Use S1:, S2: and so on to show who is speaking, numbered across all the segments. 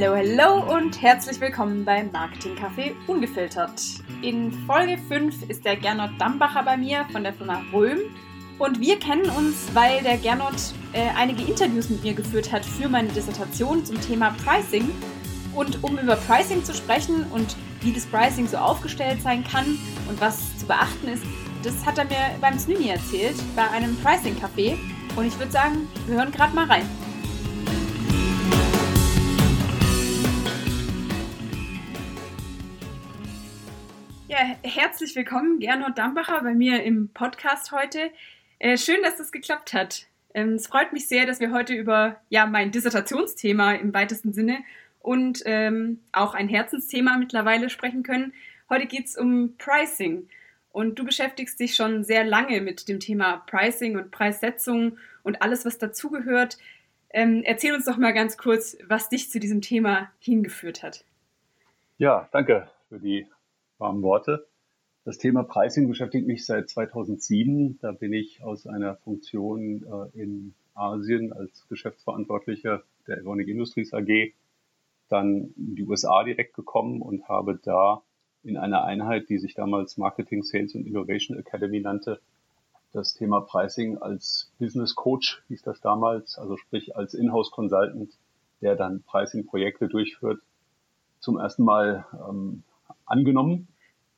S1: Hallo, hallo und herzlich willkommen beim Marketing Café Ungefiltert. In Folge 5 ist der Gernot Dambacher bei mir von der Firma Röhm und wir kennen uns, weil der Gernot äh, einige Interviews mit mir geführt hat für meine Dissertation zum Thema Pricing. Und um über Pricing zu sprechen und wie das Pricing so aufgestellt sein kann und was zu beachten ist, das hat er mir beim Snüni erzählt, bei einem Pricing Café. Und ich würde sagen, wir hören gerade mal rein. Ja, herzlich willkommen, Gernot Dambacher, bei mir im Podcast heute. Äh, schön, dass das geklappt hat. Ähm, es freut mich sehr, dass wir heute über ja, mein Dissertationsthema im weitesten Sinne und ähm, auch ein Herzensthema mittlerweile sprechen können. Heute geht es um Pricing. Und du beschäftigst dich schon sehr lange mit dem Thema Pricing und Preissetzung und alles, was dazugehört. Ähm, erzähl uns doch mal ganz kurz, was dich zu diesem Thema hingeführt hat.
S2: Ja, danke für die warmen Worte. Das Thema Pricing beschäftigt mich seit 2007. Da bin ich aus einer Funktion äh, in Asien als Geschäftsverantwortlicher der Evonik Industries AG dann in die USA direkt gekommen und habe da in einer Einheit, die sich damals Marketing, Sales und Innovation Academy nannte, das Thema Pricing als Business Coach hieß das damals, also sprich als Inhouse Consultant, der dann Pricing-Projekte durchführt, zum ersten Mal ähm, angenommen.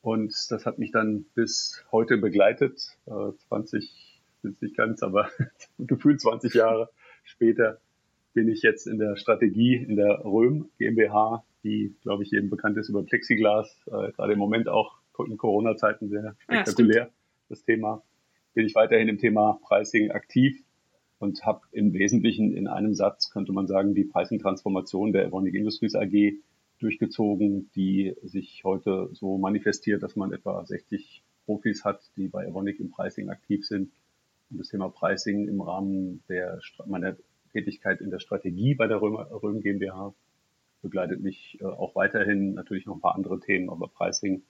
S2: Und das hat mich dann bis heute begleitet, äh, 20, sind nicht ganz, aber gefühlt 20 Jahre später bin ich jetzt in der Strategie in der Röhm GmbH, die, glaube ich, jedem bekannt ist über Plexiglas, äh, gerade im Moment auch in Corona-Zeiten sehr spektakulär, ja, das Thema. Bin ich weiterhin im Thema Pricing aktiv und habe im Wesentlichen in einem Satz, könnte man sagen, die Pricing-Transformation der Evonik Industries AG durchgezogen, die sich heute so manifestiert, dass man etwa 60 Profis hat, die bei Evonik im Pricing aktiv sind. Und das Thema Pricing im Rahmen der, meiner Tätigkeit in der Strategie bei der Römer, Röhm GmbH begleitet mich äh, auch weiterhin natürlich noch ein paar andere Themen, aber Pricing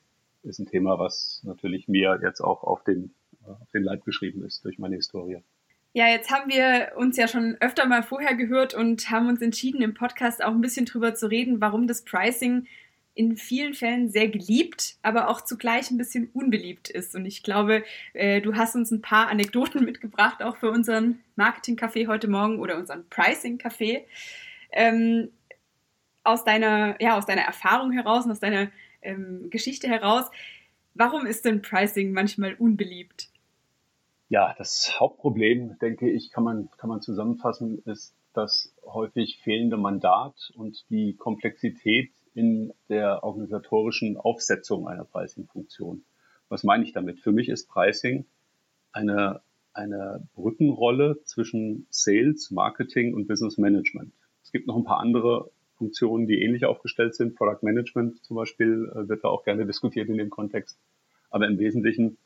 S2: ist ein Thema, was natürlich mir jetzt auch auf den, äh, auf den Leib geschrieben ist durch meine Historie.
S1: Ja, jetzt haben wir uns ja schon öfter mal vorher gehört und haben uns entschieden, im Podcast auch ein bisschen drüber zu reden, warum das Pricing in vielen Fällen sehr geliebt, aber auch zugleich ein bisschen unbeliebt ist. Und ich glaube, äh, du hast uns ein paar Anekdoten mitgebracht, auch für unseren Marketing-Café heute Morgen oder unseren Pricing-Café. Ähm, aus deiner, ja, aus deiner Erfahrung heraus und aus deiner ähm, Geschichte heraus, warum ist denn Pricing manchmal unbeliebt?
S2: Ja, das Hauptproblem, denke ich, kann man, kann man zusammenfassen, ist das häufig fehlende Mandat und die Komplexität in der organisatorischen Aufsetzung einer Pricing-Funktion. Was meine ich damit? Für mich ist Pricing eine, eine Brückenrolle zwischen Sales, Marketing und Business Management. Es gibt noch ein paar andere Funktionen, die ähnlich aufgestellt sind. Product Management zum Beispiel äh, wird da auch gerne diskutiert in dem Kontext. Aber im Wesentlichen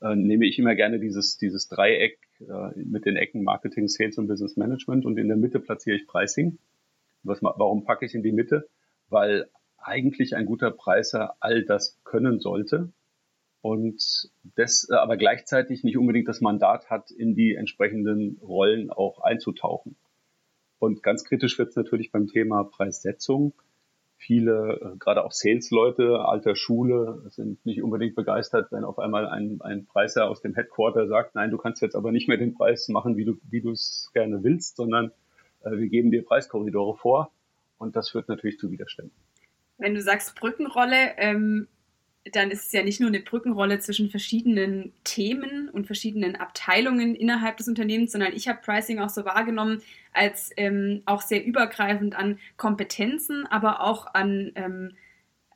S2: äh, nehme ich immer gerne dieses, dieses Dreieck äh, mit den Ecken Marketing, Sales und Business Management und in der Mitte platziere ich Pricing. Was, warum packe ich in die Mitte? Weil eigentlich ein guter Preiser all das können sollte und das äh, aber gleichzeitig nicht unbedingt das Mandat hat, in die entsprechenden Rollen auch einzutauchen. Und ganz kritisch wird es natürlich beim Thema Preissetzung. Viele, äh, gerade auch Sales-Leute alter Schule, sind nicht unbedingt begeistert, wenn auf einmal ein, ein Preiser aus dem Headquarter sagt, nein, du kannst jetzt aber nicht mehr den Preis machen, wie du wie du es gerne willst, sondern äh, wir geben dir Preiskorridore vor. Und das führt natürlich zu Widerständen
S1: wenn du sagst Brückenrolle, ähm, dann ist es ja nicht nur eine Brückenrolle zwischen verschiedenen Themen und verschiedenen Abteilungen innerhalb des Unternehmens, sondern ich habe Pricing auch so wahrgenommen als ähm, auch sehr übergreifend an Kompetenzen, aber auch an ähm,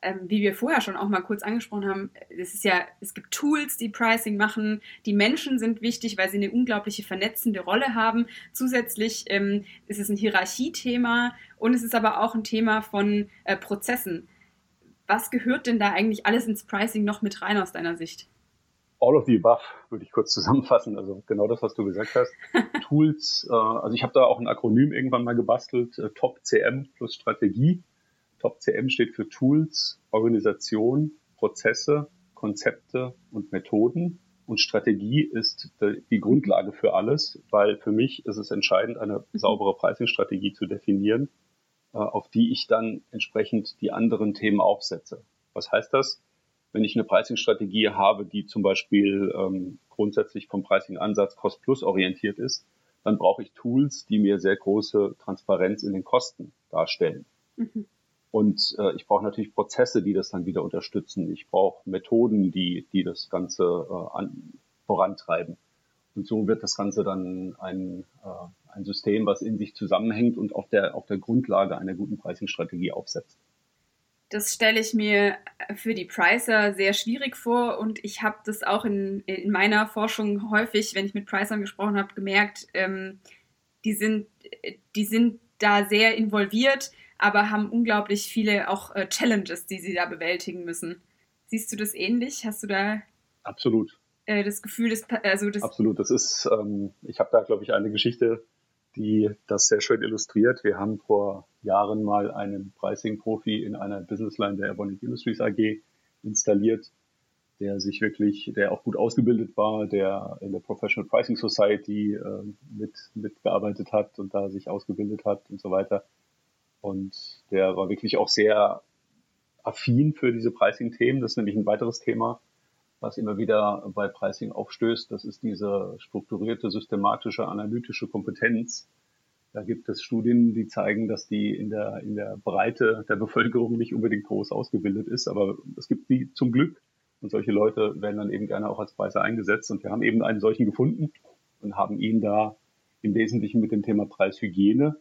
S1: ähm, wie wir vorher schon auch mal kurz angesprochen haben, es ist ja, es gibt Tools, die Pricing machen. Die Menschen sind wichtig, weil sie eine unglaubliche vernetzende Rolle haben. Zusätzlich ähm, ist es ein Hierarchiethema und es ist aber auch ein Thema von äh, Prozessen. Was gehört denn da eigentlich alles ins Pricing noch mit rein aus deiner Sicht?
S2: All of the above würde ich kurz zusammenfassen. Also genau das, was du gesagt hast. Tools, äh, also ich habe da auch ein Akronym irgendwann mal gebastelt, äh, Top CM plus Strategie. Top CM steht für Tools, Organisation, Prozesse, Konzepte und Methoden. Und Strategie ist die Grundlage für alles, weil für mich ist es entscheidend, eine mhm. saubere Pricing-Strategie zu definieren. Äh, auf die ich dann entsprechend die anderen Themen aufsetze. Was heißt das? Wenn ich eine Pricing-Strategie habe, die zum Beispiel ähm, grundsätzlich vom Pricing-Ansatz Cost-Plus orientiert ist, dann brauche ich Tools, die mir sehr große Transparenz in den Kosten darstellen. Mhm. Und äh, ich brauche natürlich Prozesse, die das dann wieder unterstützen. Ich brauche Methoden, die, die das Ganze äh, an, vorantreiben. Und so wird das Ganze dann ein, äh, ein System, was in sich zusammenhängt und auf der, auf der Grundlage einer guten Pricing-Strategie aufsetzt.
S1: Das stelle ich mir für die Pricer sehr schwierig vor und ich habe das auch in, in meiner Forschung häufig, wenn ich mit Pricern gesprochen habe, gemerkt, ähm, die, sind, die sind da sehr involviert, aber haben unglaublich viele auch äh, Challenges, die sie da bewältigen müssen. Siehst du das ähnlich? Hast du da
S2: absolut
S1: äh, das Gefühl, dass also das
S2: absolut. Das ist, ähm, ich habe da glaube ich eine Geschichte die das sehr schön illustriert. Wir haben vor Jahren mal einen Pricing-Profi in einer Businessline der Erbonic Industries AG installiert, der sich wirklich, der auch gut ausgebildet war, der in der Professional Pricing Society äh, mit mitgearbeitet hat und da sich ausgebildet hat und so weiter. Und der war wirklich auch sehr affin für diese Pricing-Themen. Das ist nämlich ein weiteres Thema, was immer wieder bei Pricing aufstößt, das ist diese strukturierte, systematische, analytische Kompetenz. Da gibt es Studien, die zeigen, dass die in der, in der Breite der Bevölkerung nicht unbedingt groß ausgebildet ist, aber es gibt die zum Glück. Und solche Leute werden dann eben gerne auch als Preiser eingesetzt. Und wir haben eben einen solchen gefunden und haben ihn da im Wesentlichen mit dem Thema Preishygiene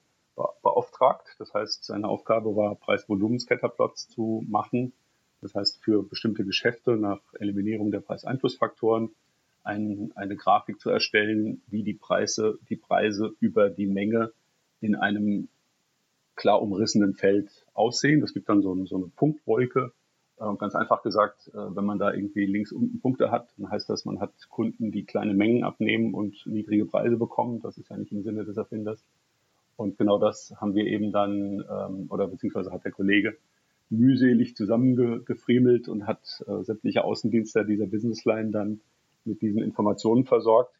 S2: beauftragt. Das heißt, seine Aufgabe war, Preisvolumenscatterplots zu machen das heißt, für bestimmte Geschäfte nach Eliminierung der Preiseinflussfaktoren ein, eine Grafik zu erstellen, wie die Preise, die Preise über die Menge in einem klar umrissenen Feld aussehen. Das gibt dann so eine, so eine Punktwolke. Äh, ganz einfach gesagt, äh, wenn man da irgendwie links unten Punkte hat, dann heißt das, man hat Kunden, die kleine Mengen abnehmen und niedrige Preise bekommen. Das ist ja nicht im Sinne des Erfinders. Und genau das haben wir eben dann, ähm, oder beziehungsweise hat der Kollege mühselig zusammengefriemelt und hat äh, sämtliche Außendienste dieser Businessline dann mit diesen Informationen versorgt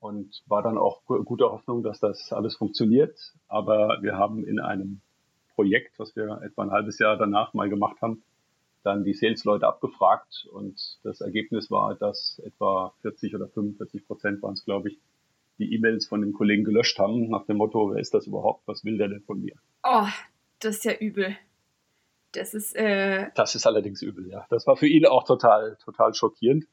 S2: und war dann auch guter Hoffnung, dass das alles funktioniert. Aber wir haben in einem Projekt, was wir etwa ein halbes Jahr danach mal gemacht haben, dann die Sales-Leute abgefragt und das Ergebnis war, dass etwa 40 oder 45 Prozent waren es, glaube ich, die E-Mails von den Kollegen gelöscht haben, nach dem Motto, wer ist das überhaupt, was will der denn von mir?
S1: Oh, das ist ja übel. Das ist, äh
S2: das ist allerdings übel, ja. Das war für ihn auch total, total schockierend.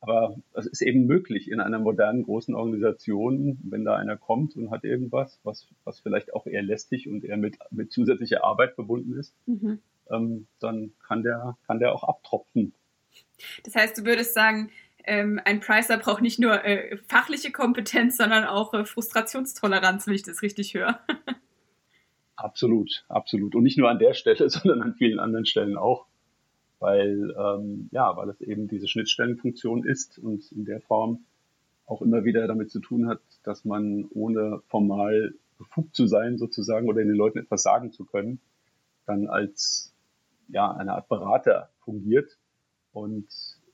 S2: Aber es ist eben möglich in einer modernen großen Organisation, wenn da einer kommt und hat irgendwas, was, was vielleicht auch eher lästig und eher mit, mit zusätzlicher Arbeit verbunden ist, mhm. ähm, dann kann der, kann der auch abtropfen.
S1: Das heißt, du würdest sagen, ähm, ein Pricer braucht nicht nur äh, fachliche Kompetenz, sondern auch äh, Frustrationstoleranz, wenn ich das richtig höre.
S2: Absolut, absolut. Und nicht nur an der Stelle, sondern an vielen anderen Stellen auch. Weil, ähm, ja, weil es eben diese Schnittstellenfunktion ist und in der Form auch immer wieder damit zu tun hat, dass man ohne formal befugt zu sein sozusagen oder den Leuten etwas sagen zu können, dann als ja, eine Art Berater fungiert und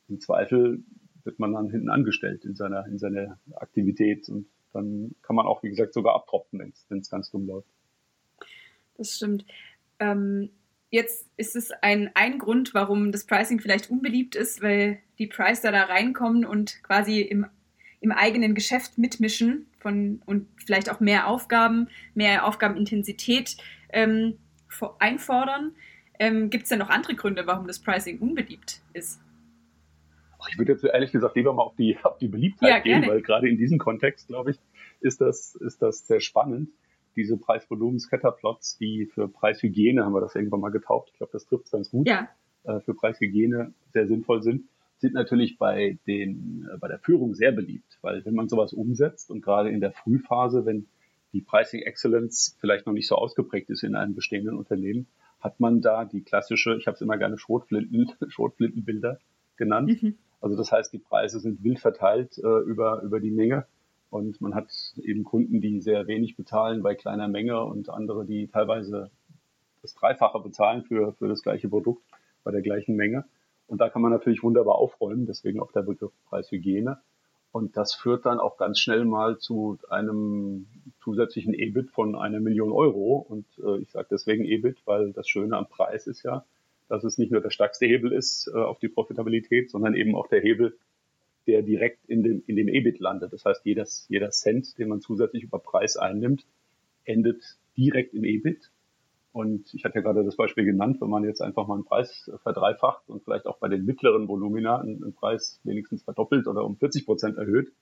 S2: im Zweifel wird man dann hinten angestellt in seiner, in seiner Aktivität und dann kann man auch, wie gesagt, sogar abtropfen, wenn es ganz dumm läuft
S1: das stimmt. Ähm, jetzt ist es ein, ein Grund, warum das Pricing vielleicht unbeliebt ist, weil die Pricer da reinkommen und quasi im, im eigenen Geschäft mitmischen von, und vielleicht auch mehr Aufgaben, mehr Aufgabenintensität ähm, einfordern. Ähm, Gibt es denn noch andere Gründe, warum das Pricing unbeliebt ist?
S2: Ich würde jetzt ehrlich gesagt lieber mal auf die, auf die Beliebtheit ja, gehen, weil gerade in diesem Kontext, glaube ich, ist das, ist das sehr spannend diese Preisvolumen-Scatterplots, die für Preishygiene, haben wir das irgendwann mal getauft, ich glaube, das trifft es ganz gut, ja. äh, für Preishygiene sehr sinnvoll sind, sind natürlich bei den, äh, bei der Führung sehr beliebt, weil wenn man sowas umsetzt und gerade in der Frühphase, wenn die Pricing Excellence vielleicht noch nicht so ausgeprägt ist in einem bestehenden Unternehmen, hat man da die klassische, ich habe es immer gerne Schrotflinten, Schrotflintenbilder genannt. Mhm. Also das heißt, die Preise sind wild verteilt äh, über, über die Menge und man hat eben Kunden, die sehr wenig bezahlen bei kleiner Menge und andere, die teilweise das Dreifache bezahlen für, für das gleiche Produkt bei der gleichen Menge. Und da kann man natürlich wunderbar aufräumen, deswegen auch der Begriff Preishygiene. Und das führt dann auch ganz schnell mal zu einem zusätzlichen EBIT von einer Million Euro. Und äh, ich sage deswegen EBIT, weil das Schöne am Preis ist ja, dass es nicht nur der stärkste Hebel ist äh, auf die Profitabilität, sondern eben auch der Hebel, der direkt in dem, in dem EBIT landet. Das heißt, jedes, jeder Cent, den man zusätzlich über Preis einnimmt, endet direkt im EBIT. Und ich hatte ja gerade das Beispiel genannt, wenn man jetzt einfach mal einen Preis verdreifacht und vielleicht auch bei den mittleren Volumina einen Preis wenigstens verdoppelt oder um 40 Prozent erhöht,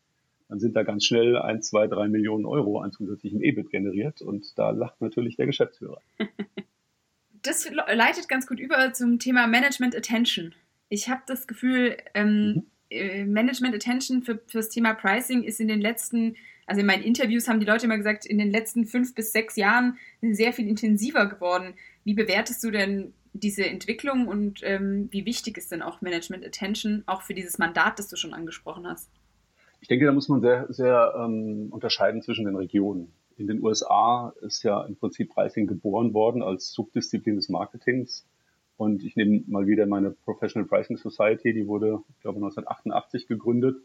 S2: dann sind da ganz schnell ein, zwei, drei Millionen Euro an zusätzlichem EBIT generiert. Und da lacht natürlich der Geschäftsführer.
S1: Das leitet ganz gut über zum Thema Management Attention. Ich habe das Gefühl, ähm, mhm. Äh, Management Attention für, für das Thema Pricing ist in den letzten also in meinen Interviews haben die Leute immer gesagt, in den letzten fünf bis sechs Jahren sehr viel intensiver geworden. Wie bewertest du denn diese Entwicklung und ähm, wie wichtig ist denn auch Management Attention, auch für dieses Mandat, das du schon angesprochen hast?
S2: Ich denke, da muss man sehr, sehr ähm, unterscheiden zwischen den Regionen. In den USA ist ja im Prinzip Pricing geboren worden als Subdisziplin des Marketings. Und ich nehme mal wieder meine Professional Pricing Society, die wurde, ich glaube, 1988 gegründet.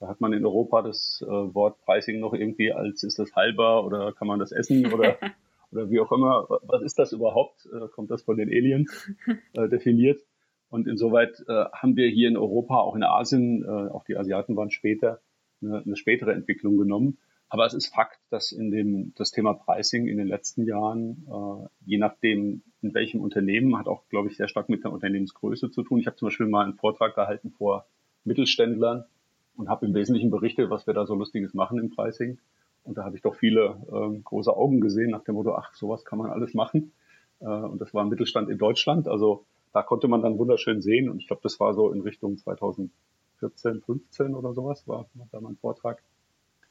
S2: Da hat man in Europa das äh, Wort Pricing noch irgendwie als ist das halber oder kann man das essen oder oder wie auch immer. Was ist das überhaupt? Äh, kommt das von den Aliens äh, definiert? Und insoweit äh, haben wir hier in Europa, auch in Asien, äh, auch die Asiaten waren später, eine, eine spätere Entwicklung genommen. Aber es ist Fakt, dass in dem das Thema Pricing in den letzten Jahren, äh, je nachdem in welchem Unternehmen, hat auch, glaube ich, sehr stark mit der Unternehmensgröße zu tun. Ich habe zum Beispiel mal einen Vortrag gehalten vor Mittelständlern und habe im Wesentlichen berichtet, was wir da so Lustiges machen im Pricing. Und da habe ich doch viele äh, große Augen gesehen nach dem Motto, ach, sowas kann man alles machen. Äh, und das war ein Mittelstand in Deutschland. Also da konnte man dann wunderschön sehen. Und ich glaube, das war so in Richtung 2014, 15 oder sowas, war da mein Vortrag.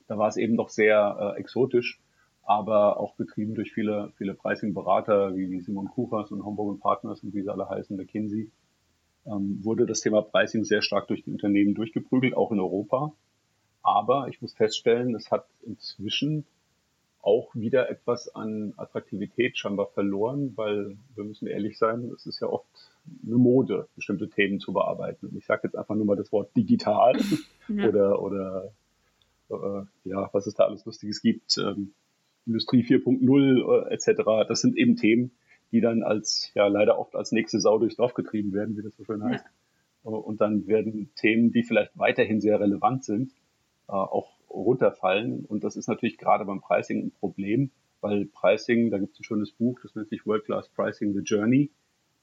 S2: Da war es eben noch sehr äh, exotisch, aber auch betrieben durch viele, viele Pricing-Berater wie Simon Kuchers und Homburg Partners und wie sie alle heißen, McKinsey ähm, wurde das Thema Pricing sehr stark durch die Unternehmen durchgeprügelt, auch in Europa. Aber ich muss feststellen, es hat inzwischen auch wieder etwas an Attraktivität scheinbar verloren, weil wir müssen ehrlich sein, es ist ja oft eine Mode, bestimmte Themen zu bearbeiten. Und ich sage jetzt einfach nur mal das Wort digital ja. oder oder äh, ja, was es da alles Lustiges gibt, ähm, Industrie 4.0 äh, etc. Das sind eben Themen, die dann als, ja, leider oft als nächste Sau durchs Dorf getrieben werden, wie das so schön heißt. Ja. Und dann werden Themen, die vielleicht weiterhin sehr relevant sind, äh, auch runterfallen. Und das ist natürlich gerade beim Pricing ein Problem, weil Pricing, da gibt es ein schönes Buch, das nennt sich World Class Pricing The Journey.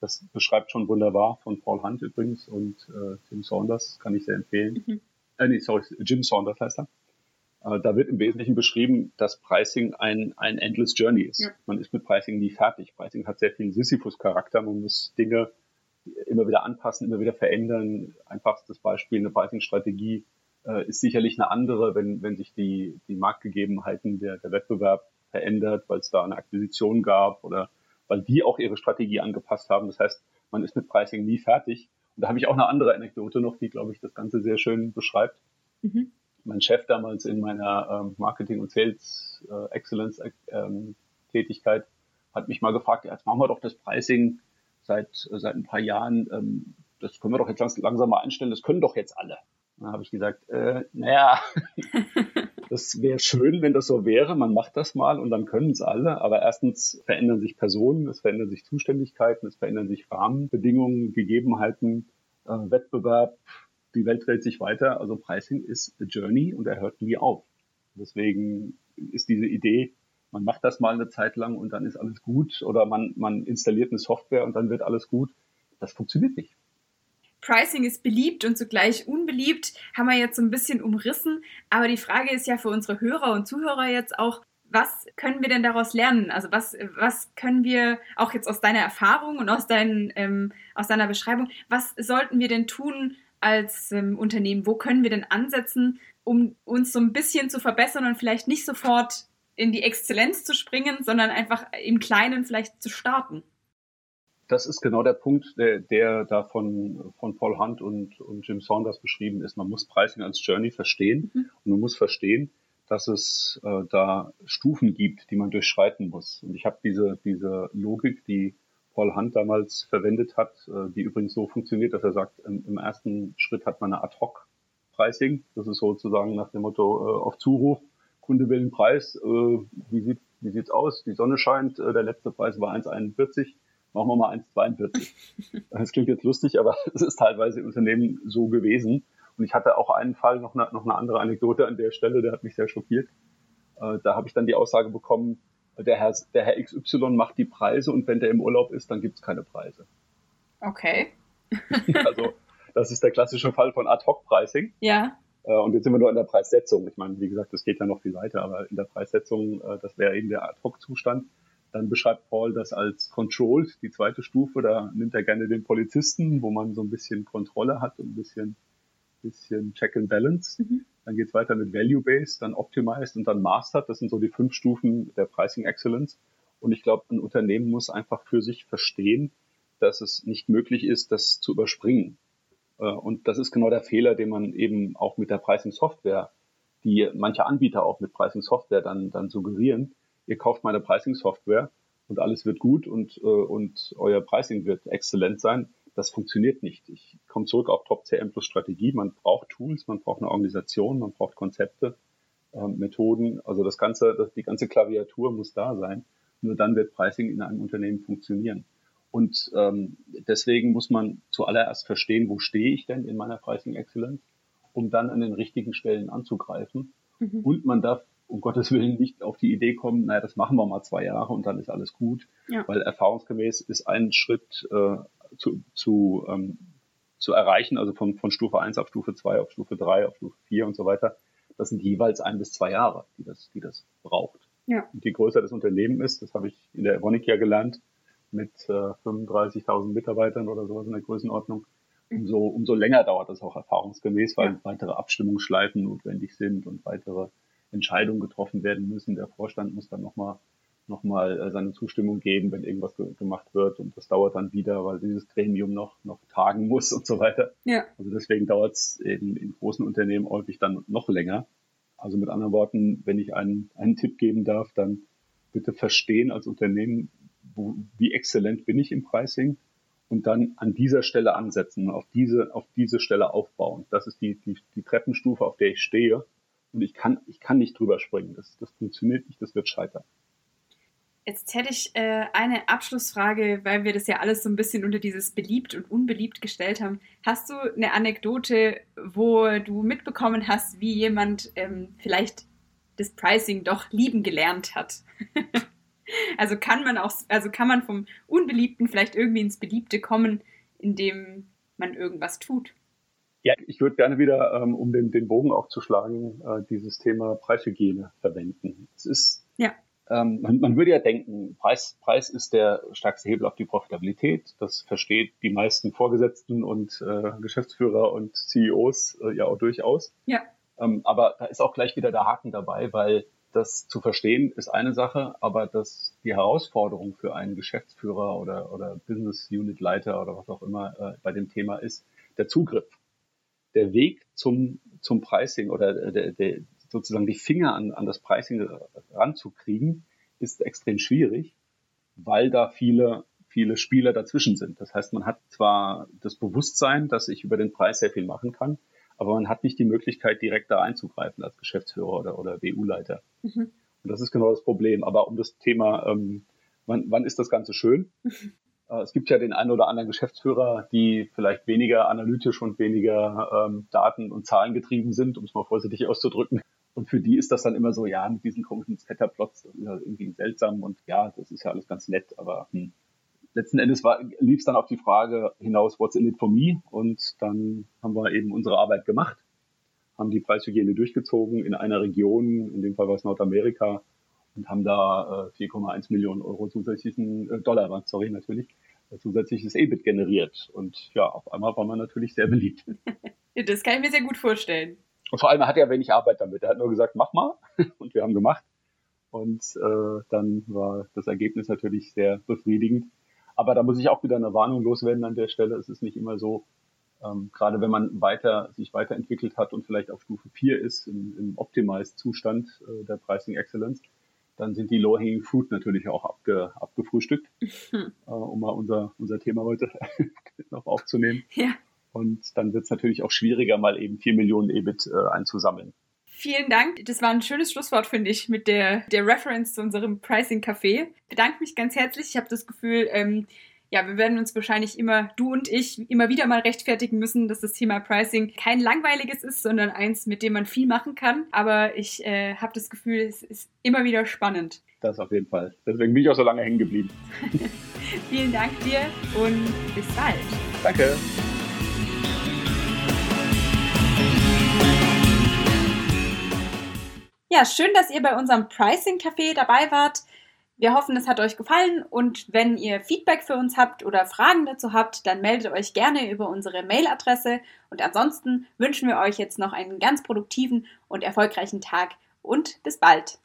S2: Das beschreibt schon wunderbar von Paul Hunt übrigens und äh, Tim Saunders, kann ich sehr empfehlen. Mhm. Äh, nee, sorry, Jim Saunders heißt er. Äh, da wird im Wesentlichen beschrieben, dass Pricing ein, ein endless Journey ist. Ja. Man ist mit Pricing nie fertig. Pricing hat sehr viel Sisyphus-Charakter. Man muss Dinge immer wieder anpassen, immer wieder verändern. Einfachstes Beispiel, eine Pricing-Strategie äh, ist sicherlich eine andere, wenn, wenn sich die, die Marktgegebenheiten, der, der Wettbewerb verändert, weil es da eine Akquisition gab oder weil die auch ihre Strategie angepasst haben. Das heißt, man ist mit Pricing nie fertig. Und da habe ich auch eine andere Anekdote noch, die, glaube ich, das Ganze sehr schön beschreibt. Mhm mein Chef damals in meiner ähm, Marketing- und Sales äh, Excellence ähm, Tätigkeit hat mich mal gefragt, jetzt machen wir doch das Pricing seit, äh, seit ein paar Jahren, ähm, das können wir doch jetzt langsam mal einstellen, das können doch jetzt alle. Dann habe ich gesagt, äh, naja, das wäre schön, wenn das so wäre, man macht das mal und dann können es alle, aber erstens verändern sich Personen, es verändern sich Zuständigkeiten, es verändern sich Rahmenbedingungen, Gegebenheiten, äh, Wettbewerb, die Welt dreht sich weiter. Also Pricing ist a journey und er hört nie auf. Deswegen ist diese Idee, man macht das mal eine Zeit lang und dann ist alles gut oder man, man installiert eine Software und dann wird alles gut. Das funktioniert nicht.
S1: Pricing ist beliebt und zugleich unbeliebt, haben wir jetzt so ein bisschen umrissen. Aber die Frage ist ja für unsere Hörer und Zuhörer jetzt auch, was können wir denn daraus lernen? Also was, was können wir auch jetzt aus deiner Erfahrung und aus, dein, ähm, aus deiner Beschreibung, was sollten wir denn tun, als ähm, Unternehmen? Wo können wir denn ansetzen, um uns so ein bisschen zu verbessern und vielleicht nicht sofort in die Exzellenz zu springen, sondern einfach im Kleinen vielleicht zu starten?
S2: Das ist genau der Punkt, der, der da von, von Paul Hunt und, und Jim Saunders beschrieben ist. Man muss Pricing als Journey verstehen mhm. und man muss verstehen, dass es äh, da Stufen gibt, die man durchschreiten muss. Und ich habe diese, diese Logik, die Paul Hunt damals verwendet hat, äh, die übrigens so funktioniert, dass er sagt, im, ersten Schritt hat man eine Ad-Hoc-Pricing. Das ist sozusagen nach dem Motto äh, auf Zuruf. Kunde will einen Preis, äh, wie sieht wie sieht's aus? Die Sonne scheint, äh, der letzte Preis war 1,41, machen wir mal 1,42. Das klingt jetzt lustig, aber es ist teilweise im Unternehmen so gewesen. Und ich hatte auch einen Fall, noch eine, noch eine andere Anekdote an der Stelle, der hat mich sehr schockiert. Äh, da habe ich dann die Aussage bekommen, der Herr, der Herr XY macht die Preise und wenn der im Urlaub ist, dann gibt's keine Preise.
S1: Okay.
S2: also das ist der klassische Fall von Ad-Hoc-Pricing.
S1: Ja.
S2: Äh, und jetzt sind wir nur in der Preissetzung. Ich meine, wie gesagt, das geht ja noch viel weiter, aber in der Preissetzung, äh, das wäre eben der Ad-Hoc-Zustand. Dann beschreibt Paul das als Controlled, die zweite Stufe. Da nimmt er gerne den Polizisten, wo man so ein bisschen Kontrolle hat und ein bisschen, bisschen Check and Balance. Mhm. Dann geht's weiter mit Value-Based, dann Optimized und dann Mastered. Das sind so die fünf Stufen der Pricing Excellence. Und ich glaube, ein Unternehmen muss einfach für sich verstehen, dass es nicht möglich ist, das zu überspringen. Äh, und das ist genau der Fehler, den man eben auch mit der Pricing Software, die manche Anbieter auch mit Pricing Software dann, dann suggerieren. Ihr kauft meine Pricing Software und alles wird gut und, äh, und euer Pricing wird exzellent sein. Das funktioniert nicht. Ich komme zurück auf Top CM plus Strategie. Man braucht Tools, man braucht eine Organisation, man braucht Konzepte, äh, Methoden. Also das ganze, das, die ganze Klaviatur muss da sein. Nur dann wird Pricing in einem Unternehmen funktionieren. Und ähm, deswegen muss man zuallererst verstehen, wo stehe ich denn in meiner Pricing Excellence, um dann an den richtigen Stellen anzugreifen. Mhm. Und man darf um Gottes Willen nicht auf die Idee kommen, naja, das machen wir mal zwei Jahre und dann ist alles gut. Ja. Weil erfahrungsgemäß ist ein Schritt äh, zu, zu, ähm, zu erreichen, also von, von Stufe 1 auf Stufe 2, auf Stufe 3, auf Stufe 4 und so weiter. Das sind jeweils ein bis zwei Jahre, die das, die das braucht. Ja. Und je größer das Unternehmen ist, das habe ich in der Evonik ja gelernt, mit äh, 35.000 Mitarbeitern oder sowas in der Größenordnung, umso, umso länger dauert das auch erfahrungsgemäß, weil ja. weitere Abstimmungsschleifen notwendig sind und weitere Entscheidungen getroffen werden müssen. Der Vorstand muss dann nochmal noch mal äh, seine Zustimmung geben, wenn irgendwas ge gemacht wird und das dauert dann wieder, weil dieses Gremium noch, noch tagen muss und so weiter. Ja. Also deswegen dauert es in, in großen Unternehmen häufig dann noch länger. Also mit anderen Worten, wenn ich einen, einen Tipp geben darf, dann bitte verstehen als Unternehmen, wo, wie exzellent bin ich im Pricing und dann an dieser Stelle ansetzen, auf diese, auf diese Stelle aufbauen. Das ist die, die, die Treppenstufe, auf der ich stehe. Und ich kann, ich kann nicht drüber springen. Das, das funktioniert nicht, das wird scheitern.
S1: Jetzt hätte ich äh, eine Abschlussfrage, weil wir das ja alles so ein bisschen unter dieses beliebt und unbeliebt gestellt haben. Hast du eine Anekdote, wo du mitbekommen hast, wie jemand ähm, vielleicht das Pricing doch lieben gelernt hat? Also kann man auch, also kann man vom Unbeliebten vielleicht irgendwie ins Beliebte kommen, indem man irgendwas tut.
S2: Ja, ich würde gerne wieder, ähm, um den, den Bogen aufzuschlagen, äh, dieses Thema Preishygiene verwenden. Es ist, ja. Ähm, man, man würde ja denken, Preis, Preis ist der stärkste Hebel auf die Profitabilität. Das versteht die meisten Vorgesetzten und äh, Geschäftsführer und CEOs äh, ja auch durchaus. Ja. Ähm, aber da ist auch gleich wieder der Haken dabei, weil das zu verstehen ist eine Sache, aber das, die Herausforderung für einen Geschäftsführer oder, oder Business Unit Leiter oder was auch immer äh, bei dem Thema ist, der Zugriff. Der Weg zum, zum Pricing oder der, der, sozusagen die Finger an, an das Pricing ranzukriegen, ist extrem schwierig, weil da viele, viele Spieler dazwischen sind. Das heißt, man hat zwar das Bewusstsein, dass ich über den Preis sehr viel machen kann, aber man hat nicht die Möglichkeit, direkt da einzugreifen als Geschäftsführer oder, oder BU-Leiter. Mhm. Und das ist genau das Problem. Aber um das Thema, ähm, wann, wann ist das Ganze schön? Mhm. Äh, es gibt ja den einen oder anderen Geschäftsführer, die vielleicht weniger analytisch und weniger ähm, Daten- und Zahlen getrieben sind, um es mal vorsichtig auszudrücken. Und für die ist das dann immer so, ja, mit diesen komischen Scatterplots, irgendwie seltsam und ja, das ist ja alles ganz nett, aber hm, letzten Endes lief es dann auf die Frage hinaus, what's in it for me? Und dann haben wir eben unsere Arbeit gemacht, haben die Preishygiene durchgezogen in einer Region, in dem Fall war es Nordamerika, und haben da äh, 4,1 Millionen Euro zusätzlichen äh, Dollar, sorry natürlich, äh, zusätzliches EBIT generiert. Und ja, auf einmal war man natürlich sehr beliebt.
S1: das kann ich mir sehr gut vorstellen.
S2: Und vor allem, er hat ja wenig Arbeit damit. Er hat nur gesagt, mach mal. Und wir haben gemacht. Und äh, dann war das Ergebnis natürlich sehr befriedigend. Aber da muss ich auch wieder eine Warnung loswerden an der Stelle. Es ist nicht immer so, ähm, gerade wenn man weiter, sich weiterentwickelt hat und vielleicht auf Stufe 4 ist, im, im Optimized-Zustand äh, der Pricing Excellence, dann sind die Low-Hanging Fruit natürlich auch abge, abgefrühstückt, mhm. äh, um mal unser, unser Thema heute noch aufzunehmen. Ja. Und dann wird es natürlich auch schwieriger, mal eben 4 Millionen EBIT äh, einzusammeln.
S1: Vielen Dank. Das war ein schönes Schlusswort, finde ich, mit der, der Reference zu unserem Pricing Café. Bedanke mich ganz herzlich. Ich habe das Gefühl, ähm, ja, wir werden uns wahrscheinlich immer, du und ich, immer wieder mal rechtfertigen müssen, dass das Thema Pricing kein langweiliges ist, sondern eins, mit dem man viel machen kann. Aber ich äh, habe das Gefühl, es ist immer wieder spannend.
S2: Das auf jeden Fall. Deswegen bin ich auch so lange hängen geblieben.
S1: Vielen Dank dir und bis bald.
S2: Danke.
S1: Ja, schön, dass ihr bei unserem Pricing Café dabei wart. Wir hoffen, es hat euch gefallen und wenn ihr Feedback für uns habt oder Fragen dazu habt, dann meldet euch gerne über unsere Mailadresse und ansonsten wünschen wir euch jetzt noch einen ganz produktiven und erfolgreichen Tag und bis bald.